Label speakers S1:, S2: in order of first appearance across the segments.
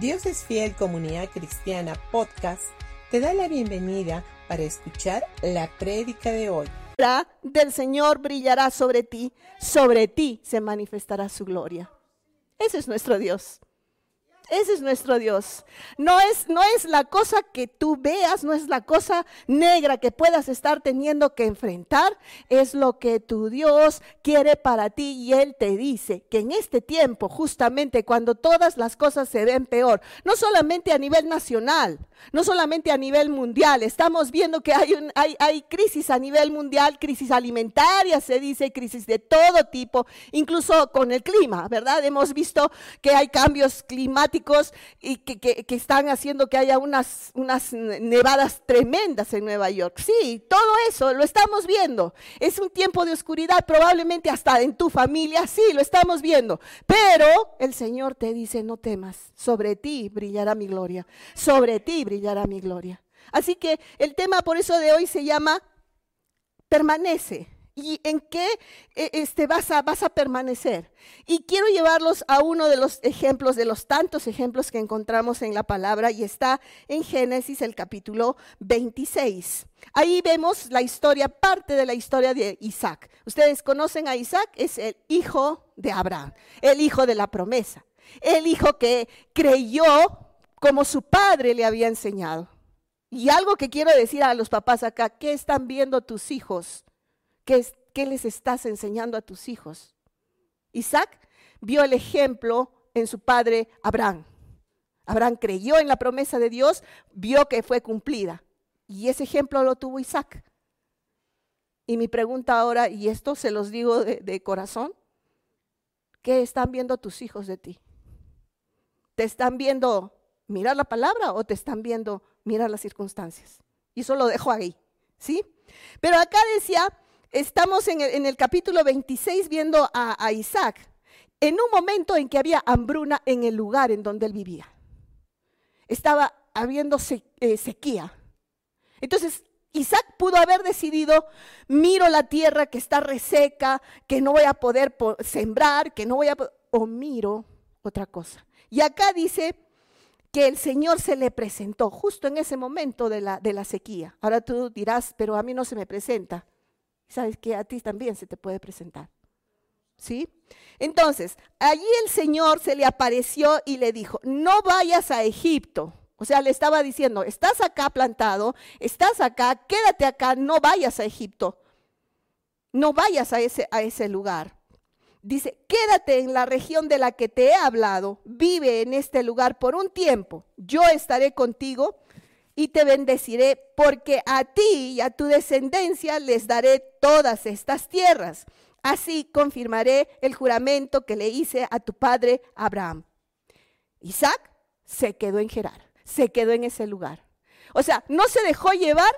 S1: Dios es Fiel Comunidad Cristiana Podcast te da la bienvenida para escuchar la prédica de hoy.
S2: Del Señor brillará sobre ti, sobre ti se manifestará su gloria. Ese es nuestro Dios. Ese es nuestro Dios. No es, no es la cosa que tú veas, no es la cosa negra que puedas estar teniendo que enfrentar. Es lo que tu Dios quiere para ti y Él te dice que en este tiempo, justamente cuando todas las cosas se ven peor, no solamente a nivel nacional, no solamente a nivel mundial, estamos viendo que hay, hay crisis a nivel mundial, crisis alimentaria, se dice, crisis de todo tipo, incluso con el clima, ¿verdad? Hemos visto que hay cambios climáticos y que, están haciendo que haya unas, unas nevadas tremendas en Nueva York. Sí, todo eso lo estamos viendo. Es un tiempo de oscuridad, probablemente hasta en tu familia, sí, lo estamos viendo. Pero el Señor te dice, no temas, sobre ti brillará mi gloria, sobre ti brillará mi gloria. Así que el tema por eso de hoy se llama permanece y en qué e, este, vas, a, vas a permanecer. Y quiero llevarlos a uno de los ejemplos, de los tantos ejemplos que encontramos en la palabra, y está en Génesis el capítulo 26. Ahí vemos la historia, parte de la historia de Isaac. Ustedes conocen a Isaac, es el hijo de Abraham, el hijo de la promesa, el hijo que creyó como su padre le había enseñado. Y algo que quiero decir a los papás acá, ¿qué están viendo tus hijos? ¿Qué, les estás enseñando a tus hijos? Isaac vio el ejemplo en su padre Abraham. Abraham creyó en la promesa de Dios, vio que fue cumplida. Y ese ejemplo lo tuvo Isaac. Y mi pregunta ahora, y esto se los digo de, de, corazón, ¿qué están viendo tus hijos de ti? ¿Te están viendo mirar la palabra o te están viendo mirar las circunstancias? Y eso lo dejo ahí, ¿sí? Pero acá decía estamos en el, capítulo 26 viendo a, Isaac en un momento en que había hambruna en el lugar en donde él vivía. Estaba habiendo eh, sequía. Entonces, Isaac pudo haber decidido, miro la tierra que está reseca, que no voy a poder sembrar, que no voy a... o miro otra cosa. Y acá dice que el Señor se le presentó justo en ese momento de la, de la sequía. Ahora tú dirás, pero a mí no se me presenta sabes que a ti también se te puede presentar. ¿Sí? Entonces, allí el Señor se le apareció y le dijo, no vayas a Egipto. O sea, le estaba diciendo, estás acá plantado, estás acá, quédate acá, no vayas a Egipto. No vayas a ese, a ese lugar. Dice, quédate en la región de la que te he hablado, vive en este lugar por un tiempo, yo estaré contigo y te bendeciré, porque a ti y a tu descendencia les daré todas estas tierras. Así confirmaré el juramento que le hice a tu padre Abraham. Isaac se quedó en Gerar, se quedó en ese lugar. O sea, no se dejó llevar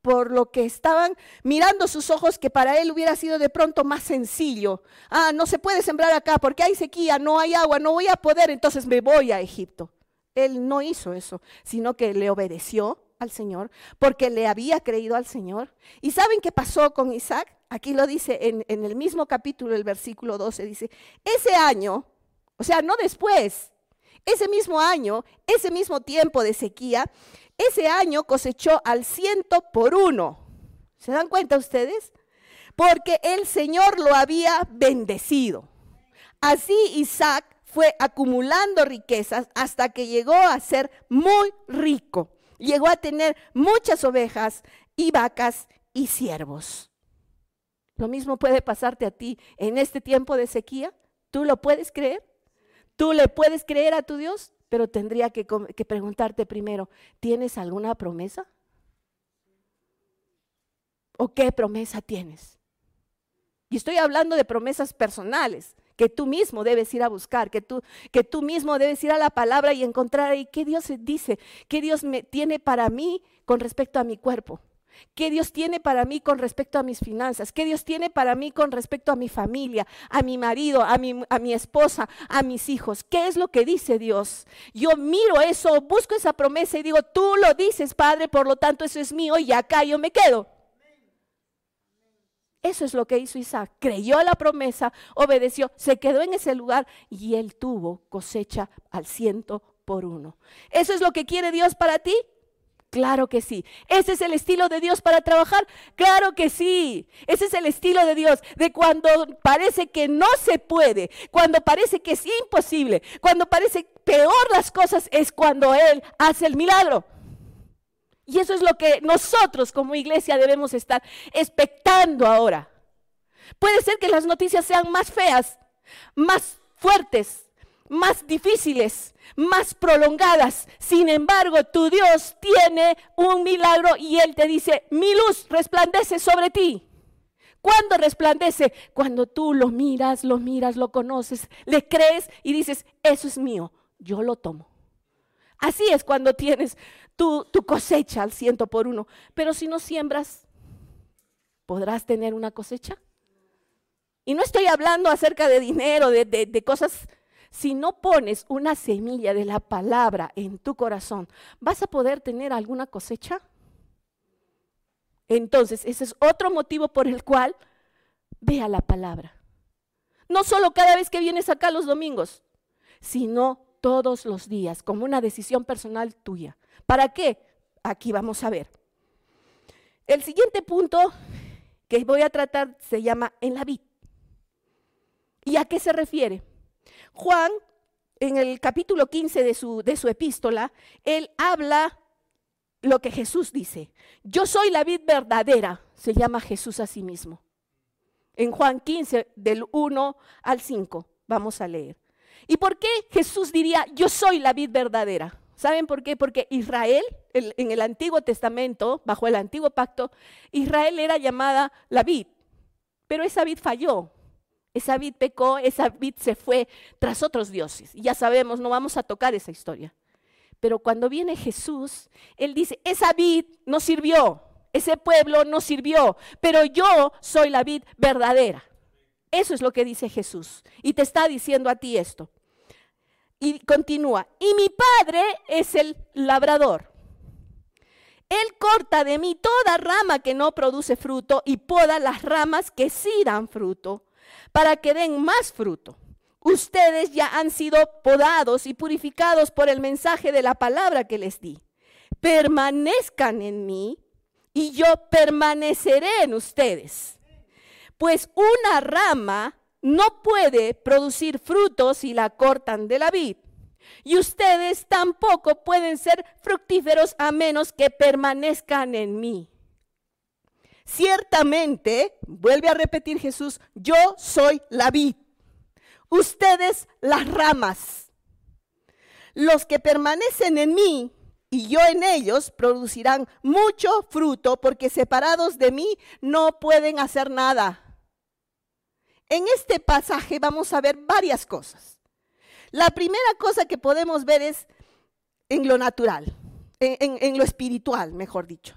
S2: por lo que estaban mirando sus ojos, que para él hubiera sido de pronto más sencillo. Ah, no se puede sembrar acá porque hay sequía, no hay agua, no voy a poder, entonces me voy a Egipto. Él no hizo eso, sino que le obedeció al Señor porque le había creído al Señor. ¿Y saben qué pasó con Isaac? Aquí lo dice en, el mismo capítulo, el versículo 12, dice, ese año, o sea, no después, ese mismo año, ese mismo tiempo de sequía, ese año cosechó al ciento por uno. ¿Se dan cuenta ustedes? Porque el Señor lo había bendecido. Así Isaac fue acumulando riquezas hasta que llegó a ser muy rico. Llegó a tener muchas ovejas y vacas y siervos. Lo mismo puede pasarte a ti en este tiempo de sequía. ¿Tú lo puedes creer? ¿Tú le puedes creer a tu Dios? Pero tendría que, que preguntarte primero, ¿tienes alguna promesa? ¿O qué promesa tienes? Y estoy hablando de promesas personales que tú mismo debes ir a buscar, que tú, que tú mismo debes ir a la palabra y encontrar ahí qué Dios dice, qué Dios me tiene para mí con respecto a mi cuerpo. ¿Qué Dios tiene para mí con respecto a mis finanzas? ¿Qué Dios tiene para mí con respecto a mi familia, a mi marido, a mi, a mi esposa, a mis hijos? ¿Qué es lo que dice Dios? Yo miro eso, busco esa promesa y digo, tú lo dices, Padre, por lo tanto eso es mío y acá yo me quedo. Eso es lo que hizo Isaac. Creyó a la promesa, obedeció, se quedó en ese lugar y él tuvo cosecha al ciento por uno. ¿Eso es lo que quiere Dios para ti? Claro que sí. ¿Ese es el estilo de Dios para trabajar? Claro que sí. Ese es el estilo de Dios, de cuando parece que no se puede, cuando parece que es imposible, cuando parece peor las cosas, es cuando Él hace el milagro. Y eso es lo que nosotros como iglesia debemos estar expectando ahora. Puede ser que las noticias sean más feas, más fuertes, más difíciles, más prolongadas. Sin embargo, tu Dios tiene un milagro y Él te dice, mi luz resplandece sobre ti. ¿Cuándo resplandece? Cuando tú lo miras, lo miras, lo conoces, le crees y dices, eso es mío, yo lo tomo. Así es cuando tienes tu, cosecha al ciento por uno. Pero si no siembras, ¿podrás tener una cosecha? Y no estoy hablando acerca de dinero, de, de, de cosas si no pones una semilla de la palabra en tu corazón, ¿vas a poder tener alguna cosecha? Entonces, ese es otro motivo por el cual vea la palabra. No solo cada vez que vienes acá los domingos, sino todos los días, como una decisión personal tuya. ¿Para qué? Aquí vamos a ver. El siguiente punto que voy a tratar se llama en la vida. ¿Y a qué se refiere? Juan, en el capítulo 15 de su, de su epístola, él habla lo que Jesús dice. Yo soy la vid verdadera, se llama Jesús a sí mismo. En Juan 15, del 1 al 5, vamos a leer. ¿Y por qué Jesús diría, yo soy la vid verdadera? ¿Saben por qué? Porque Israel, en el Antiguo Testamento, bajo el Antiguo Pacto, Israel era llamada la vid, pero esa vid falló. Esa vid pecó, esa vid se fue tras otros dioses. Y ya sabemos, no vamos a tocar esa historia. Pero cuando viene Jesús, Él dice, esa vid no sirvió, ese pueblo no sirvió, pero yo soy la vid verdadera. Eso es lo que dice Jesús. Y te está diciendo a ti esto. Y continúa, y mi Padre es el labrador. Él corta de mí toda rama que no produce fruto y poda las ramas que sí dan fruto para que den más fruto. Ustedes ya han sido podados y purificados por el mensaje de la palabra que les di. Permanezcan en mí y yo permaneceré en ustedes. Pues una rama no puede producir frutos si la cortan de la vid. Y ustedes tampoco pueden ser fructíferos a menos que permanezcan en mí. Ciertamente, vuelve a repetir Jesús, yo soy la vid, ustedes las ramas. Los que permanecen en mí y yo en ellos producirán mucho fruto porque separados de mí no pueden hacer nada. En este pasaje vamos a ver varias cosas. La primera cosa que podemos ver es en lo natural, en, lo espiritual, mejor dicho.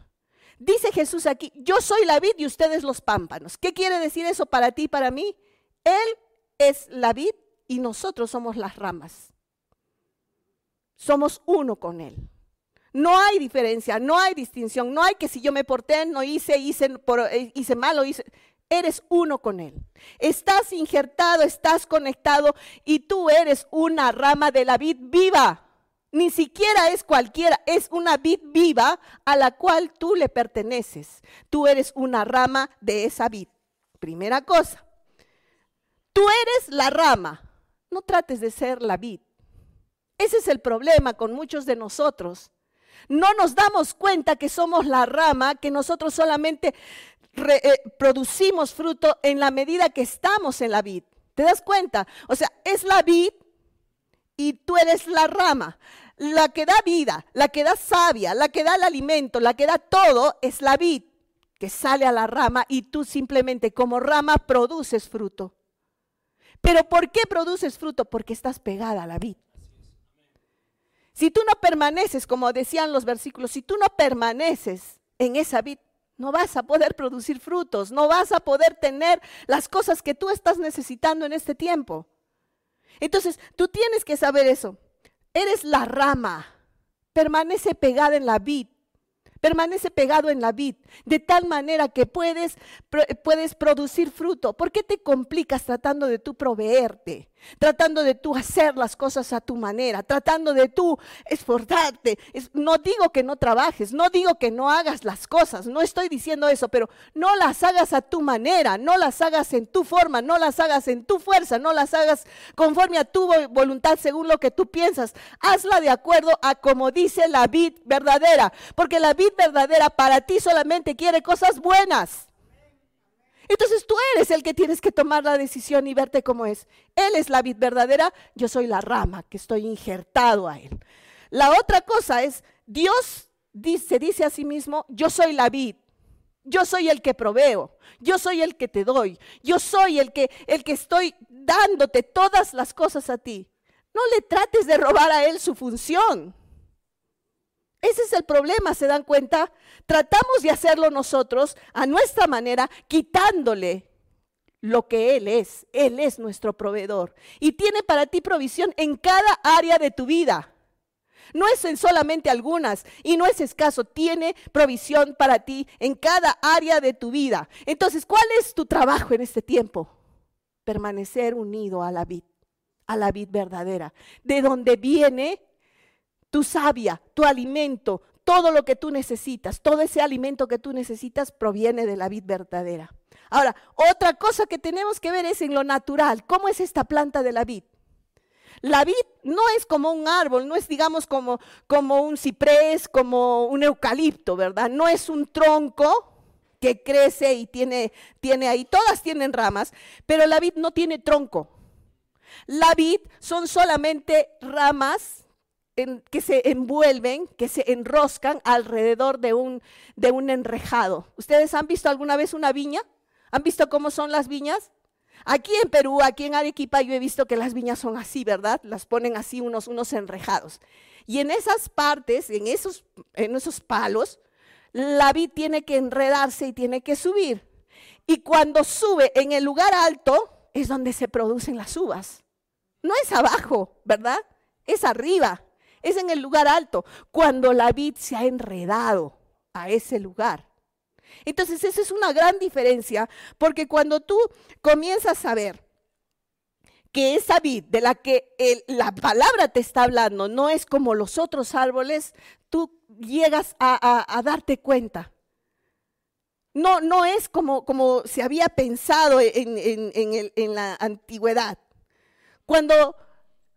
S2: Dice Jesús aquí, yo soy la vid y ustedes los pámpanos. ¿Qué quiere decir eso para ti y para mí? Él es la vid y nosotros somos las ramas. Somos uno con Él. No hay diferencia, no hay distinción, no hay que si yo me porté, no hice, hice, eh, hice mal o hice... Eres uno con Él. Estás injertado, estás conectado y tú eres una rama de la vid viva ni siquiera es cualquiera, es una vid viva a la cual tú le perteneces. Tú eres una rama de esa vid. Primera cosa, tú eres la rama, no trates de ser la vid. Ese es el problema con muchos de nosotros. No nos damos cuenta que somos la rama, que nosotros solamente eh, producimos fruto en la medida que estamos en la vid. ¿Te das cuenta? O sea, es la vid y tú eres la rama. La que da vida, la que da savia, la que da el alimento, la que da todo es la vid que sale a la rama y tú simplemente como rama produces fruto. Pero ¿por qué produces fruto? Porque estás pegada a la vid. Si tú no permaneces, como decían los versículos, si tú no permaneces en esa vid, no vas a poder producir frutos, no vas a poder tener las cosas que tú estás necesitando en este tiempo. Entonces, tú tienes que saber eso. Eres la rama. Permanece pegada en la vid. Permanece pegado en la vid, de tal manera que puedes, puedes producir fruto. ¿Por qué te complicas tratando de tú proveerte? Tratando de tú hacer las cosas a tu manera, tratando de tú esforzarte. no digo que no trabajes, no digo que no hagas las cosas, no estoy diciendo eso, pero no las hagas a tu manera, no las hagas en tu forma, no las hagas en tu fuerza, no las hagas conforme a tu voluntad según lo que tú piensas. Hazla de acuerdo a como dice la vid verdadera, porque la vid verdadera para ti solamente quiere cosas buenas. Entonces tú eres el que tienes que tomar la decisión y verte como es. Él es la vid verdadera, yo soy la rama que estoy injertado a él. La otra cosa es, Dios dice, dice a sí mismo, yo soy la vid. Yo soy el que proveo, yo soy el que te doy, yo soy el que el que estoy dándote todas las cosas a ti. No le trates de robar a él su función. Ese es el problema, ¿se dan cuenta? Tratamos de hacerlo nosotros a nuestra manera, quitándole lo que Él es. Él es nuestro proveedor y tiene para ti provisión en cada área de tu vida. No es en solamente algunas y no es escaso, tiene provisión para ti en cada área de tu vida. Entonces, ¿cuál es tu trabajo en este tiempo? Permanecer unido a la vid, a la vid verdadera, de donde viene tu savia, tu alimento, todo lo que tú necesitas, todo ese alimento que tú necesitas proviene de la vid verdadera. Ahora, otra cosa que tenemos que ver es en lo natural. ¿Cómo es esta planta de la vid? La vid no es como un árbol, no es digamos como, como un ciprés, como un eucalipto, ¿verdad? No es un tronco que crece y tiene, tiene ahí, todas tienen ramas, pero la vid no tiene tronco. La vid son solamente ramas que se envuelven, que se enroscan alrededor de un, de un enrejado. ¿Ustedes han visto alguna vez una viña? ¿Han visto cómo son las viñas? Aquí en Perú, aquí en Arequipa, yo he visto que las viñas son así, ¿verdad? Las ponen así unos, unos enrejados. Y en esas partes, en esos, en esos palos, la vid tiene que enredarse y tiene que subir. Y cuando sube en el lugar alto, es donde se producen las uvas. No es abajo, ¿verdad? Es arriba es en el lugar alto, cuando la vid se ha enredado a ese lugar. Entonces, esa es una gran diferencia, porque cuando tú comienzas a ver que esa vid de la que la palabra te está hablando no es como los otros árboles, tú llegas a, darte cuenta. No, no es como, como se había pensado en, en la antigüedad. Cuando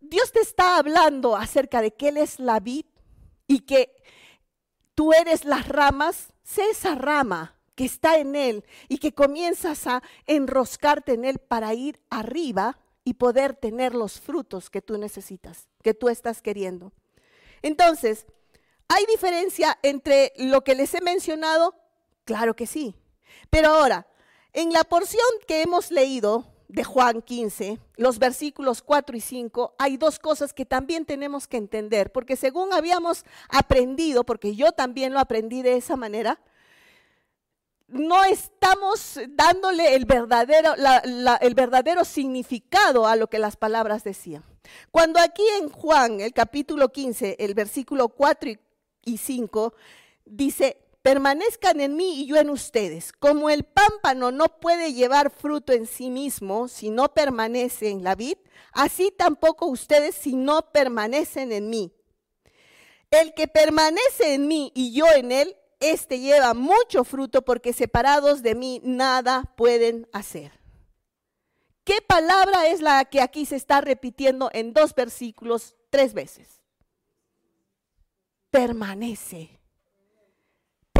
S2: Dios te está hablando acerca de que Él es la vid y que tú eres las ramas, sé esa rama que está en Él y que comienzas a enroscarte en Él para ir arriba y poder tener los frutos que tú necesitas, que tú estás queriendo. Entonces, ¿hay diferencia entre lo que les he mencionado? Claro que sí. Pero ahora, en la porción que hemos leído, de Juan 15, los versículos 4 y 5, hay dos cosas que también tenemos que entender, porque según habíamos aprendido, porque yo también lo aprendí de esa manera, no estamos dándole el verdadero, el verdadero significado a lo que las palabras decían. Cuando aquí en Juan, el capítulo 15, el versículo 4 y 5, dice, permanezcan en mí y yo en ustedes. Como el pámpano no puede llevar fruto en sí mismo si no permanece en la vid, así tampoco ustedes si no permanecen en mí. El que permanece en mí y yo en él, éste lleva mucho fruto porque separados de mí nada pueden hacer. ¿Qué palabra es la que aquí se está repitiendo en dos versículos tres veces? Permanece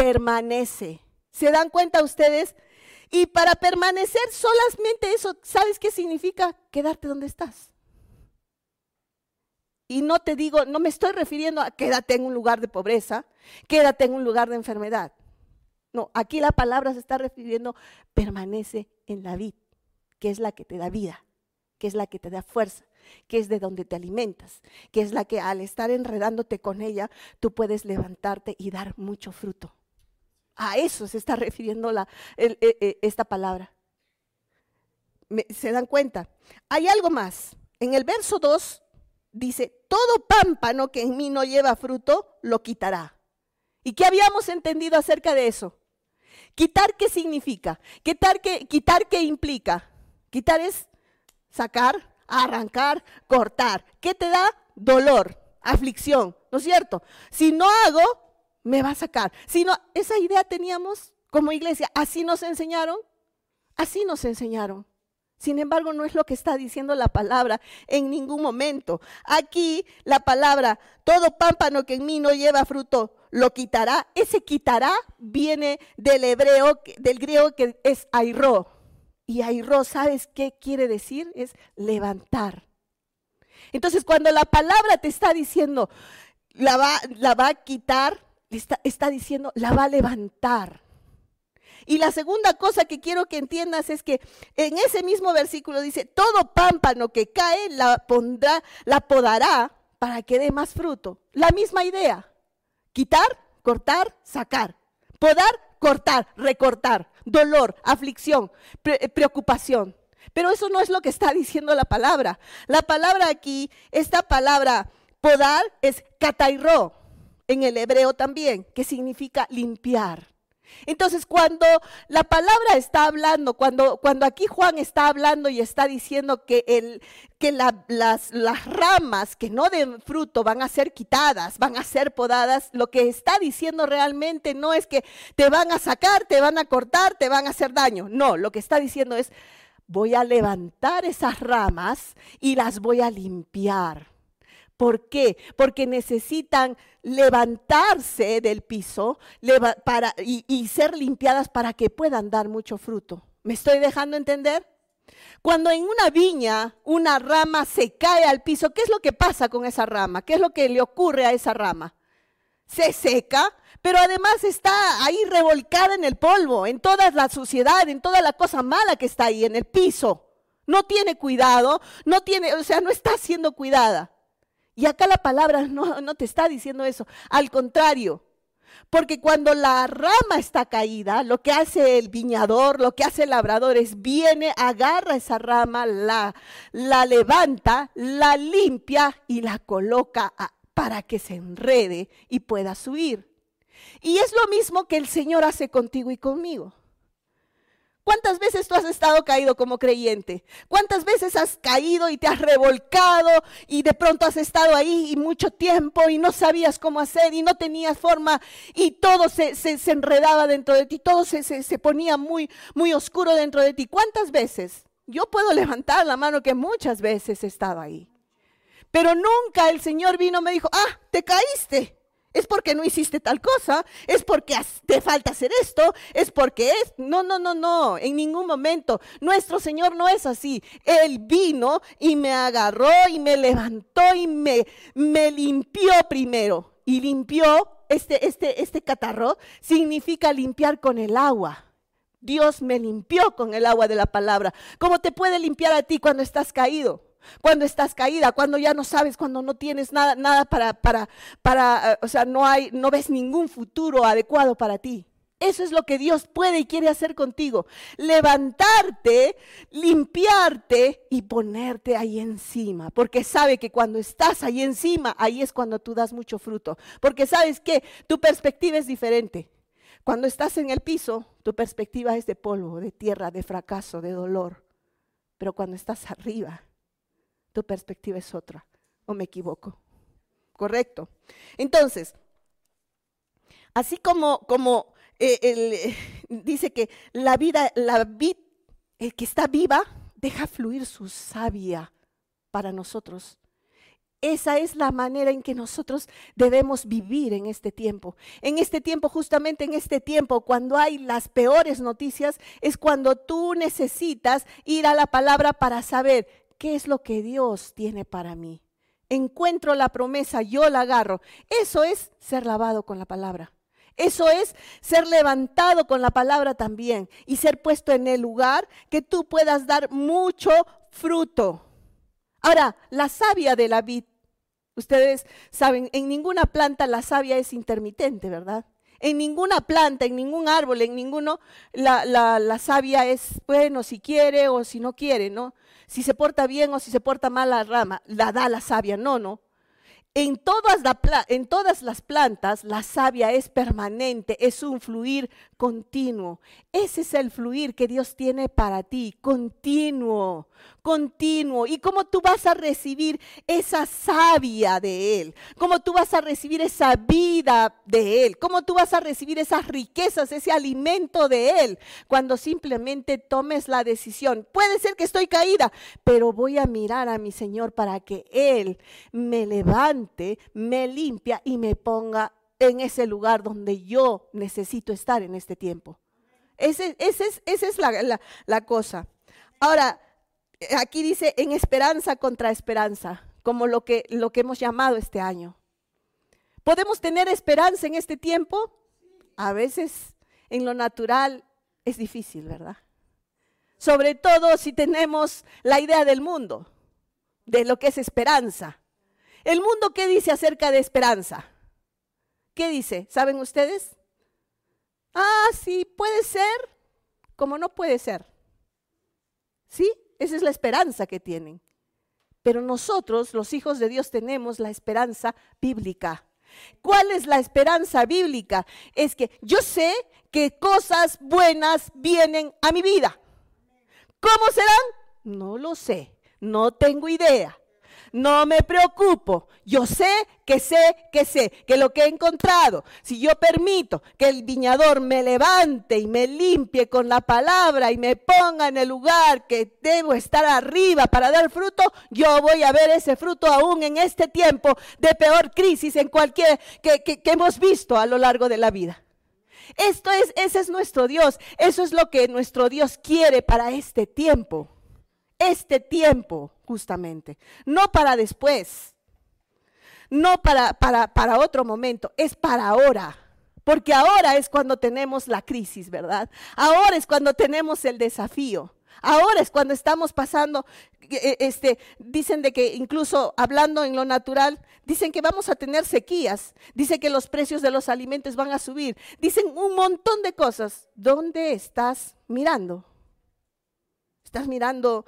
S2: permanece. ¿Se dan cuenta ustedes? Y para permanecer solamente eso, ¿sabes qué significa? Quedarte donde estás. Y no te digo, no me estoy refiriendo a quédate en un lugar de pobreza, quédate en un lugar de enfermedad. No, aquí la palabra se está refiriendo, permanece en la vida, que es la que te da vida, que es la que te da fuerza, que es de donde te alimentas, que es la que al estar enredándote con ella, tú puedes levantarte y dar mucho fruto. A eso se está refiriendo la, e, e, esta palabra. ¿Se dan cuenta? Hay algo más. En el verso 2 dice, todo pámpano que en mí no lleva fruto, lo quitará. ¿Y qué habíamos entendido acerca de eso? Quitar qué significa? Quitar qué, quitar qué implica? Quitar es sacar, arrancar, cortar. ¿Qué te da? Dolor, aflicción, ¿no es cierto? Si no hago, me va a sacar. Si no, esa idea teníamos como iglesia, así nos enseñaron, así nos enseñaron. Sin embargo, no es lo que está diciendo la palabra en ningún momento. Aquí la palabra, todo pámpano que en mí no lleva fruto, lo quitará. Ese quitará viene del hebreo, del griego que es airó. Y airó, ¿sabes qué quiere decir? Es levantar. Entonces, cuando la palabra te está diciendo, la va, la va a quitar, está, está diciendo, la va a levantar. Y la segunda cosa que quiero que entiendas es que en ese mismo versículo dice, todo pámpano que cae la pondrá, la podará para que dé más fruto. La misma idea. Quitar, cortar, sacar. Podar, cortar, recortar. Dolor, aflicción, preocupación. Pero eso no es lo que está diciendo la palabra. La palabra aquí, esta palabra podar es katairó en el hebreo también, que significa limpiar. Entonces, cuando la palabra está hablando, cuando, cuando aquí Juan está hablando y está diciendo que, el, que las, las ramas que no den fruto van a ser quitadas, van a ser podadas, lo que está diciendo realmente no es que te van a sacar, te van a cortar, te van a hacer daño. No, lo que está diciendo es, voy a levantar esas ramas y las voy a limpiar. ¿Por qué? Porque necesitan levantarse del piso y, y ser limpiadas para que puedan dar mucho fruto. ¿Me estoy dejando entender? Cuando en una viña una rama se cae al piso, ¿qué es lo que pasa con esa rama? ¿Qué es lo que le ocurre a esa rama? Se seca, pero además está ahí revolcada en el polvo, en toda la suciedad, en toda la cosa mala que está ahí en el piso. No tiene cuidado, no tiene, o sea, no está siendo cuidada. Y acá la palabra no, te está diciendo eso. Al contrario, porque cuando la rama está caída, lo que hace el viñador, lo que hace el labrador es viene, agarra esa rama, la, la levanta, la limpia y la coloca para que se enrede y pueda subir. Y es lo mismo que el Señor hace contigo y conmigo. ¿Cuántas veces tú has estado caído como creyente? ¿Cuántas veces has caído y te has revolcado y de pronto has estado ahí y mucho tiempo y no sabías cómo hacer y no tenías forma y todo se, enredaba dentro de ti, todo se, se, ponía muy, muy oscuro dentro de ti? ¿Cuántas veces? Yo puedo levantar la mano que muchas veces he estado ahí. Pero nunca el Señor vino y me dijo, ah, te caíste es porque no hiciste tal cosa, es porque te falta hacer esto, es porque es... No, no, no, no, en ningún momento. Nuestro Señor no es así. Él vino y me agarró y me levantó y me, me limpió primero. Y limpió, este, este, este catarro significa limpiar con el agua. Dios me limpió con el agua de la palabra. ¿Cómo te puede limpiar a ti cuando estás caído? Cuando estás caída, cuando ya no sabes, cuando no tienes nada, nada para, para, para, eh, o sea, no hay, no ves ningún futuro adecuado para ti. Eso es lo que Dios puede y quiere hacer contigo. Levantarte, limpiarte y ponerte ahí encima. Porque sabe que cuando estás ahí encima, ahí es cuando tú das mucho fruto. Porque sabes que tu perspectiva es diferente. Cuando estás en el piso, tu perspectiva es de polvo, de tierra, de fracaso, de dolor. Pero cuando estás arriba, tu perspectiva es otra. ¿O me equivoco? Correcto. Entonces, así como, como eh, eh, dice que la vida, la vid que está viva, deja fluir su savia para nosotros. Esa es la manera en que nosotros debemos vivir en este tiempo. En este tiempo, justamente en este tiempo, cuando hay las peores noticias, es cuando tú necesitas ir a la palabra para saber ¿qué es lo que Dios tiene para mí? Encuentro la promesa, yo la agarro. Eso es ser lavado con la palabra. Eso es ser levantado con la palabra también y ser puesto en el lugar que tú puedas dar mucho fruto. Ahora, la savia de la vid, ustedes saben, en ninguna planta la savia es intermitente, ¿verdad? En ninguna planta, en ningún árbol, en ninguno, la, la, la savia es, bueno, si quiere o si no quiere, ¿no? Si se porta bien o si se porta mal la rama, la da la savia, no, no. En todas, en todas, las plantas la savia es permanente, es un fluir continuo. Ese es el fluir que Dios tiene para ti, continuo, continuo y cómo tú vas a recibir esa savia de Él, cómo tú vas a recibir esa vida de Él, cómo tú vas a recibir esas riquezas, ese alimento de Él, cuando simplemente tomes la decisión. Puede ser que estoy caída, pero voy a mirar a mi Señor para que Él me levante, me limpia y me ponga en ese lugar donde yo necesito estar en este tiempo. Esa es, la, cosa. Ahora, aquí dice en esperanza contra esperanza, como lo que, lo que hemos llamado este año. ¿Podemos tener esperanza en este tiempo? A veces en lo natural es difícil, ¿verdad? Sobre todo si tenemos la idea del mundo, de lo que es esperanza. ¿El mundo qué dice acerca de esperanza? ¿Qué dice? ¿Saben ustedes? Ah, sí, puede ser, como no puede ser. ¿Sí? Esa es la esperanza que tienen. Pero nosotros, los hijos de Dios, tenemos la esperanza bíblica. ¿Cuál es la esperanza bíblica? Es que yo sé que cosas buenas vienen a mi vida. ¿Cómo serán? No lo sé, no tengo idea. No me preocupo. Yo sé que sé que sé que lo que he encontrado, si yo permito que el viñador me levante y me limpie con la palabra y me ponga en el lugar que debo estar arriba para dar fruto, yo voy a ver ese fruto aún en este tiempo de peor crisis en cualquier que, que hemos visto a lo largo de la vida. Esto es, ese es nuestro Dios. Eso es lo que nuestro Dios quiere para este tiempo este tiempo justamente, no para después, no para, para, para otro momento, es para ahora. Porque ahora es cuando tenemos la crisis, ¿verdad? Ahora es cuando tenemos el desafío. Ahora es cuando estamos pasando, eh, este, dicen de que incluso hablando en lo natural, dicen que vamos a tener sequías, dicen que los precios de los alimentos van a subir, dicen un montón de cosas. ¿Dónde estás mirando? ¿Estás mirando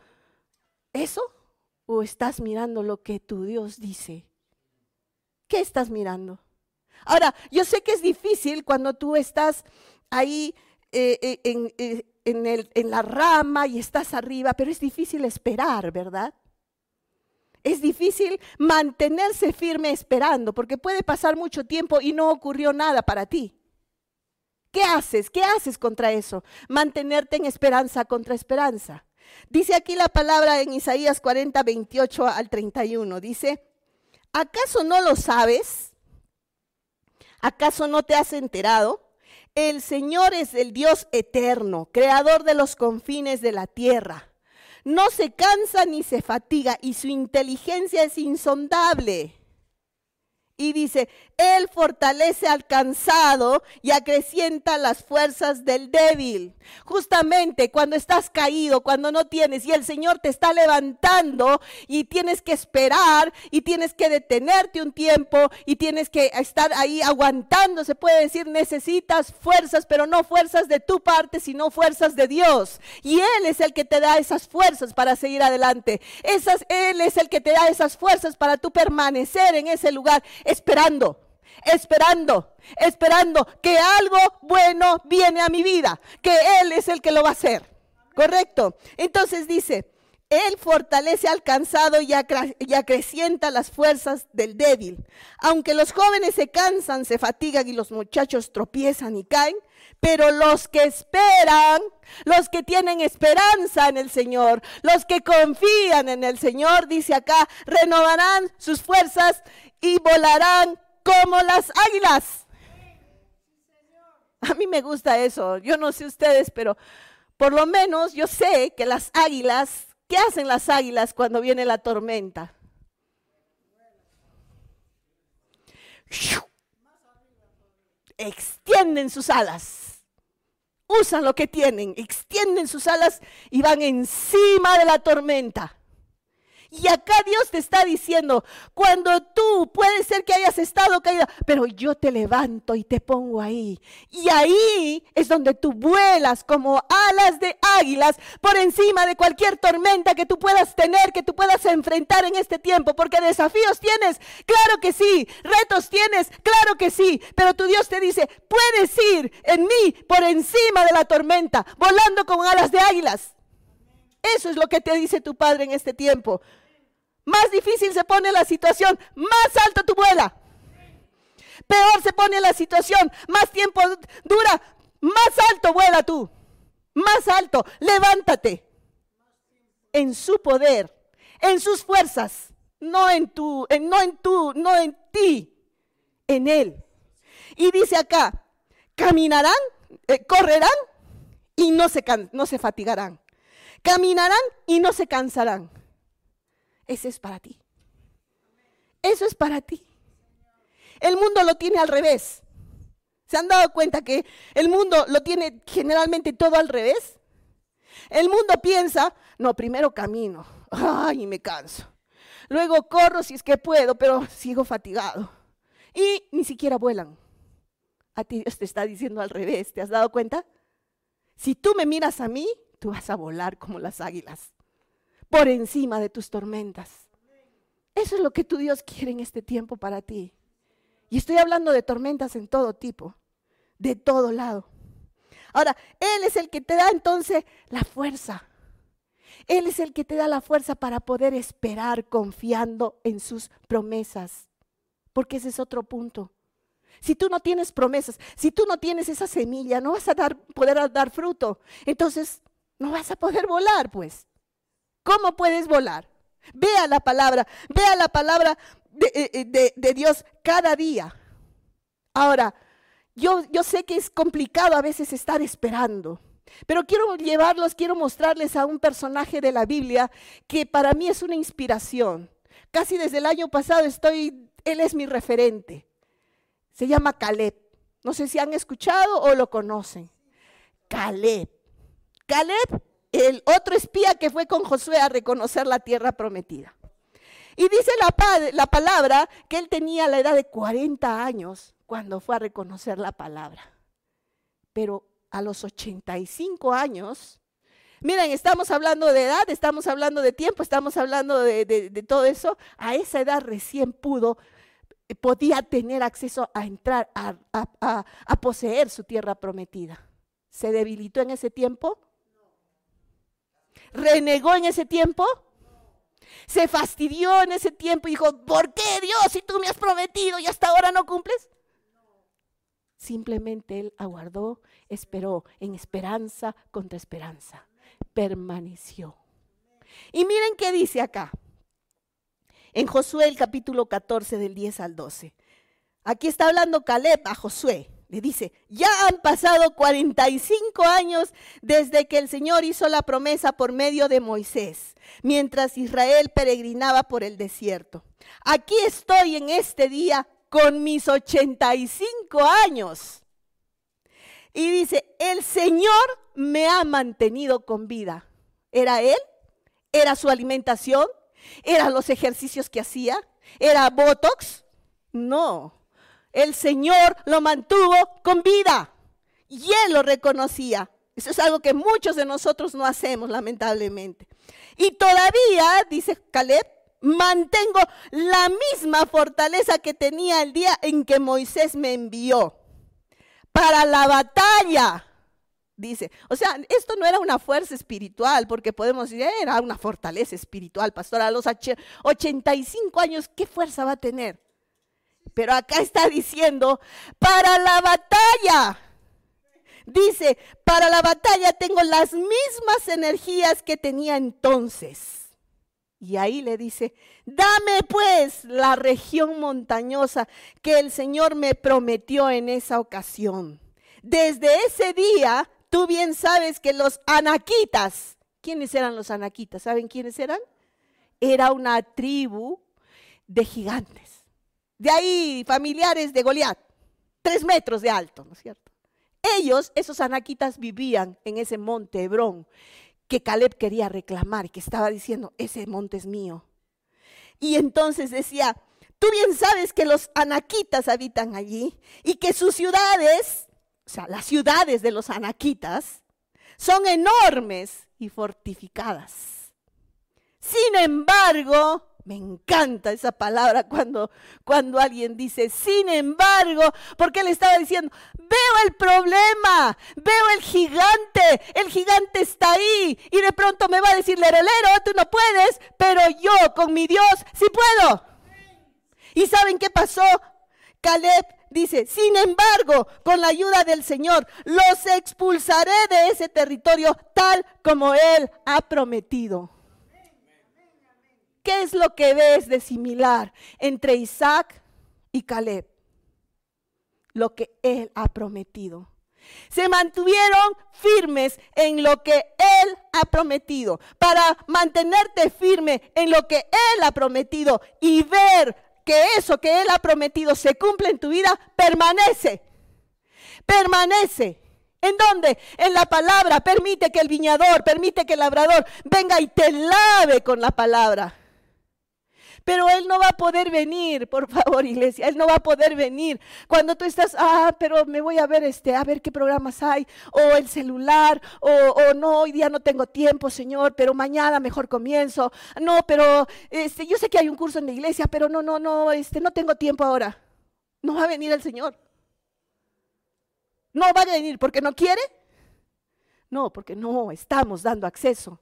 S2: ¿Eso? ¿O estás mirando lo que tu Dios dice? ¿Qué estás mirando? Ahora, yo sé que es difícil cuando tú estás ahí eh, eh, en, eh, en, la rama y estás arriba, pero es difícil esperar, ¿verdad? Es difícil mantenerse firme esperando, porque puede pasar mucho tiempo y no ocurrió nada para ti. ¿Qué haces? ¿Qué haces contra eso? Mantenerte en esperanza contra esperanza. Dice aquí la palabra en Isaías 40, 28 al 31. Dice, ¿acaso no lo sabes? ¿Acaso no te has enterado? El Señor es el Dios eterno, creador de los confines de la tierra. No se cansa ni se fatiga y su inteligencia es insondable. Y dice, Él fortalece al cansado y acrecienta las fuerzas del débil. Justamente cuando estás caído, cuando no tienes y el Señor te está levantando y tienes que esperar y tienes que detenerte un tiempo y tienes que estar ahí aguantando, se puede decir, necesitas fuerzas, pero no fuerzas de tu parte, sino fuerzas de Dios. Y Él es el que te da esas fuerzas para seguir adelante. Él es el que te da esas fuerzas para tú permanecer en ese lugar esperando, esperando, esperando que algo bueno viene a mi vida, que Él es el que lo va a hacer. ¿Correcto? Entonces dice, Él fortalece al cansado y, acrecienta las fuerzas del débil. Aunque los jóvenes se cansan, se fatigan y los muchachos tropiezan y caen, pero los que esperan, los que tienen esperanza en el Señor, los que confían en el Señor, dice acá, renovarán sus fuerzas y volarán como las águilas. A mí me gusta eso. Yo no sé ustedes, pero por lo menos yo sé que las águilas, ¿qué hacen las águilas cuando viene la tormenta? Extienden sus alas. Usan lo que tienen, extienden sus alas y van encima de la tormenta. Y acá Dios te está diciendo, cuando tú puede ser que hayas estado caída, pero yo te levanto y te pongo ahí. Y ahí es donde tú vuelas como alas de águilas por encima de cualquier tormenta que tú puedas tener, que tú puedas enfrentar en este tiempo. Porque desafíos tienes, claro que sí. Retos tienes, claro que sí. Pero tu Dios te dice, puedes ir en mí por encima de la tormenta, volando con alas de águilas. Eso es lo que te dice tu padre en este tiempo. Más difícil se pone la situación, más alto tu vuela. Peor se pone la situación, más tiempo dura, más alto vuela tú. Más alto, levántate. En su poder, en sus fuerzas, no en tu, no en tu, no en ti, en él. Y dice acá, caminarán, eh, correrán y no se, no se fatigarán. Caminarán y no se cansarán. Ese es para ti. Eso es para ti. El mundo lo tiene al revés. ¿Se han dado cuenta que el mundo lo tiene generalmente todo al revés? El mundo piensa, no, primero camino, ay, me canso. Luego corro si es que puedo, pero sigo fatigado. Y ni siquiera vuelan. A ti Dios te está diciendo al revés, ¿te has dado cuenta? Si tú me miras a mí, tú vas a volar como las águilas, por encima de tus tormentas. Eso es lo que tu Dios quiere en este tiempo para ti. Y estoy hablando de tormentas en todo tipo, de todo lado. Ahora, Él es el que te da entonces la fuerza. Él es el que te da la fuerza para poder esperar confiando en sus promesas. Porque ese es otro punto. Si tú no tienes promesas, si tú no tienes esa semilla, no vas a dar, poder dar fruto. Entonces, no vas a poder volar, pues. ¿Cómo puedes volar? Vea la palabra, vea la palabra eh, eh, de, Dios cada día. Ahora, yo, yo sé que es complicado a veces estar esperando, pero quiero llevarlos, quiero mostrarles a un personaje de la Biblia que para mí es una inspiración. Casi desde el año pasado estoy, él es mi referente. Se llama Caleb. No sé si han escuchado o lo conocen. Caleb. Caleb, el otro espía que fue con Josué a reconocer la tierra prometida. Y dice la, la palabra que él tenía la edad de 40 años cuando fue a reconocer la palabra. Pero a los 85 años, miren, estamos hablando de edad, estamos hablando de tiempo, estamos hablando de, de todo eso, a esa edad recién pudo podía tener acceso a entrar, a, a, poseer su tierra prometida. ¿Se debilitó en ese tiempo? ¿Renegó en ese tiempo? ¿Se fastidió en ese tiempo y dijo, ¿por qué Dios si tú me has prometido y hasta ahora no cumples? Simplemente él aguardó, esperó, en esperanza contra esperanza. Permaneció. Y miren qué dice acá en Josué el capítulo 14 del 10 al 12. Aquí está hablando Caleb a Josué. Le dice, ya han pasado 45 años desde que el Señor hizo la promesa por medio de Moisés, mientras Israel peregrinaba por el desierto. Aquí estoy en este día con mis 85 años. Y dice, el Señor me ha mantenido con vida. ¿Era Él? ¿Era su alimentación? ¿Eran los ejercicios que hacía? ¿Era Botox? No. El Señor lo mantuvo con vida y Él lo reconocía. Eso es algo que muchos de nosotros no hacemos, lamentablemente. Y todavía, dice Caleb, mantengo la misma fortaleza que tenía el día en que Moisés me envió para la batalla dice. O sea, esto no era una fuerza espiritual, porque podemos decir, era una fortaleza espiritual, pastor. A los 85 años, ¿qué fuerza va a tener? Pero acá está diciendo, para la batalla. Dice, para la batalla tengo las mismas energías que tenía entonces. Y ahí le dice, dame pues la región montañosa que el Señor me prometió en esa ocasión. Desde ese día Tú bien sabes que los anaquitas, ¿quiénes eran los anaquitas? ¿Saben quiénes eran? Era una tribu de gigantes. De ahí familiares de Goliat, tres metros de alto, ¿no es cierto? Ellos, esos anaquitas, vivían en ese monte Hebrón que Caleb quería reclamar y que estaba diciendo, ese monte es mío. Y entonces decía, tú bien sabes que los anaquitas habitan allí y que sus ciudades o sea, las ciudades de los anaquitas, son enormes y fortificadas. Sin embargo, me encanta esa palabra cuando, cuando alguien dice, sin embargo, porque él estaba diciendo, veo el problema, veo el gigante, el gigante está ahí. Y de pronto me va a decir, lero, tú no puedes, pero yo con mi Dios sí puedo. ¿Y saben qué pasó? Caleb dice, sin embargo, con la ayuda del Señor, los expulsaré de ese territorio tal como Él ha prometido. ¿Qué es lo que ves de similar entre Isaac y Caleb? Lo que Él ha prometido. Se mantuvieron firmes en lo que Él ha prometido. Para mantenerte firme en lo que Él ha prometido y ver que eso que Él ha prometido se cumple en tu vida, permanece. Permanece. ¿En dónde? En la palabra. Permite que el viñador, permite que el labrador venga y te lave con la palabra. Pero Él no va a poder venir, por favor, iglesia. Él no va a poder venir. Cuando tú estás, ah, pero me voy a ver este, a ver qué programas hay, o el celular, o, o no, hoy día no tengo tiempo, Señor, pero mañana mejor comienzo. No, pero este, yo sé que hay un curso en la iglesia, pero no, no, no, este, no tengo tiempo ahora. No va a venir el Señor. No va a venir porque no quiere. No, porque no estamos dando acceso.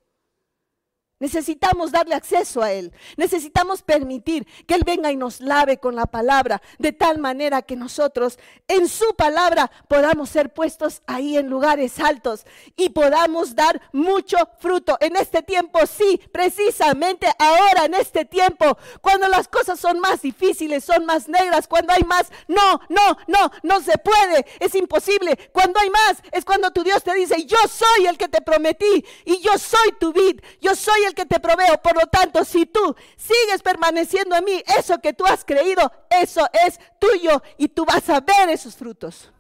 S2: Necesitamos darle acceso a Él. Necesitamos permitir que Él venga y nos lave con la palabra, de tal manera que nosotros en su palabra podamos ser puestos ahí en lugares altos y podamos dar mucho fruto. En este tiempo, sí, precisamente ahora, en este tiempo, cuando las cosas son más difíciles, son más negras, cuando hay más, no, no, no, no se puede, es imposible. Cuando hay más, es cuando tu Dios te dice, yo soy el que te prometí y yo soy tu vid, yo soy el que te proveo. Por lo tanto, si tú sigues permaneciendo en mí, eso que tú has creído, eso es tuyo y tú vas a ver esos frutos.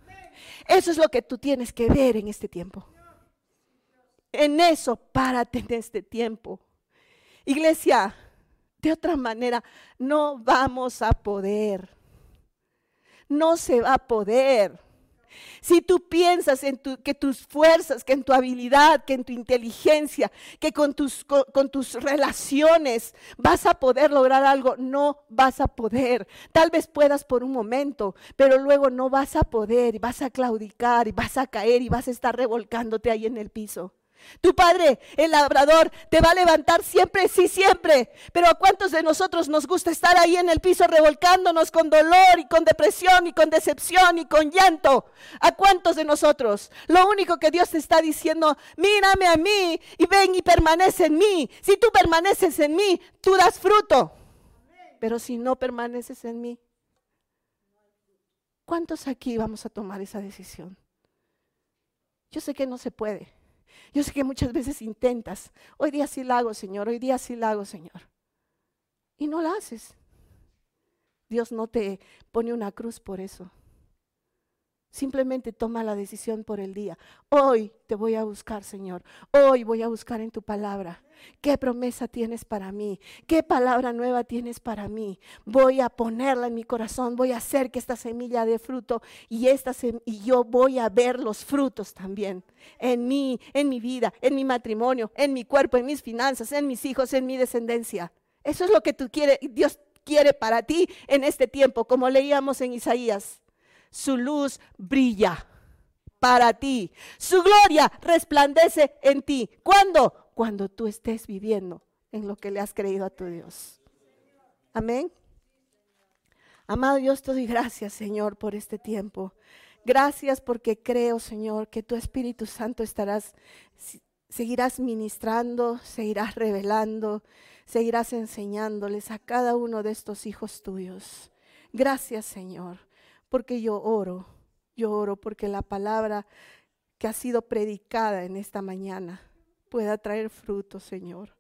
S2: Eso es lo que tú tienes que ver en este tiempo. En eso párate en este tiempo. Iglesia, de otra manera, no vamos a poder. No se va a poder. Si tú piensas en que tus fuerzas, que en tu habilidad, que en tu inteligencia, que con tus, con tus relaciones vas a poder lograr algo, no vas a poder. Tal vez puedas por un momento, pero luego no vas a poder y vas a claudicar y vas a caer y vas a estar revolcándote ahí en el piso. Tu padre, el labrador, te va a levantar siempre, sí, siempre. Pero ¿a cuántos de nosotros nos gusta estar ahí en el piso revolcándonos con dolor y con depresión y con decepción y con llanto? ¿A cuántos de nosotros? Lo único que Dios te está diciendo, mírame a mí y ven y permanece en mí. Si tú permaneces en mí, tú das fruto. Pero si no permaneces en mí, ¿cuántos aquí vamos a tomar esa decisión? Yo sé que no se puede. Yo sé que muchas veces intentas, hoy día sí la hago, Señor, hoy día sí la hago, Señor. Y no la haces. Dios no te pone una cruz por eso. Simplemente toma la decisión por el día. Hoy te voy a buscar, Señor. Hoy voy a buscar en tu palabra. ¿Qué promesa tienes para mí? ¿Qué palabra nueva tienes para mí? Voy a ponerla en mi corazón. Voy a hacer que esta semilla dé fruto y, esta y yo voy a ver los frutos también en mí, en mi vida, en mi matrimonio, en mi cuerpo, en mis finanzas, en mis hijos, en mi descendencia. Eso es lo que tú quieres, Dios quiere para ti en este tiempo, como leíamos en Isaías su luz brilla para ti. Su gloria resplandece en ti. ¿Cuándo? Cuando tú estés viviendo en lo que le has creído a tu Dios. Amén. Amado Dios, te doy gracias, Señor, por este tiempo. Gracias porque creo, Señor, que tu Espíritu Santo estarás, seguirás ministrando, seguirás revelando, seguirás enseñándoles a cada uno de estos hijos tuyos. Gracias, Señor porque yo oro, yo oro porque la palabra que ha sido predicada en esta mañana pueda traer fruto, Señor.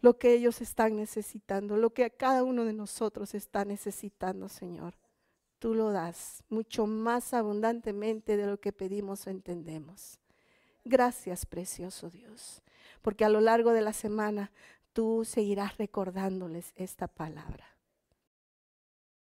S2: Lo que ellos están necesitando, lo que cada uno de nosotros está necesitando, Señor. Tú lo das mucho más abundantemente de lo que pedimos o entendemos. Gracias, precioso Dios, porque a lo largo de la semana tú seguirás recordándoles esta palabra.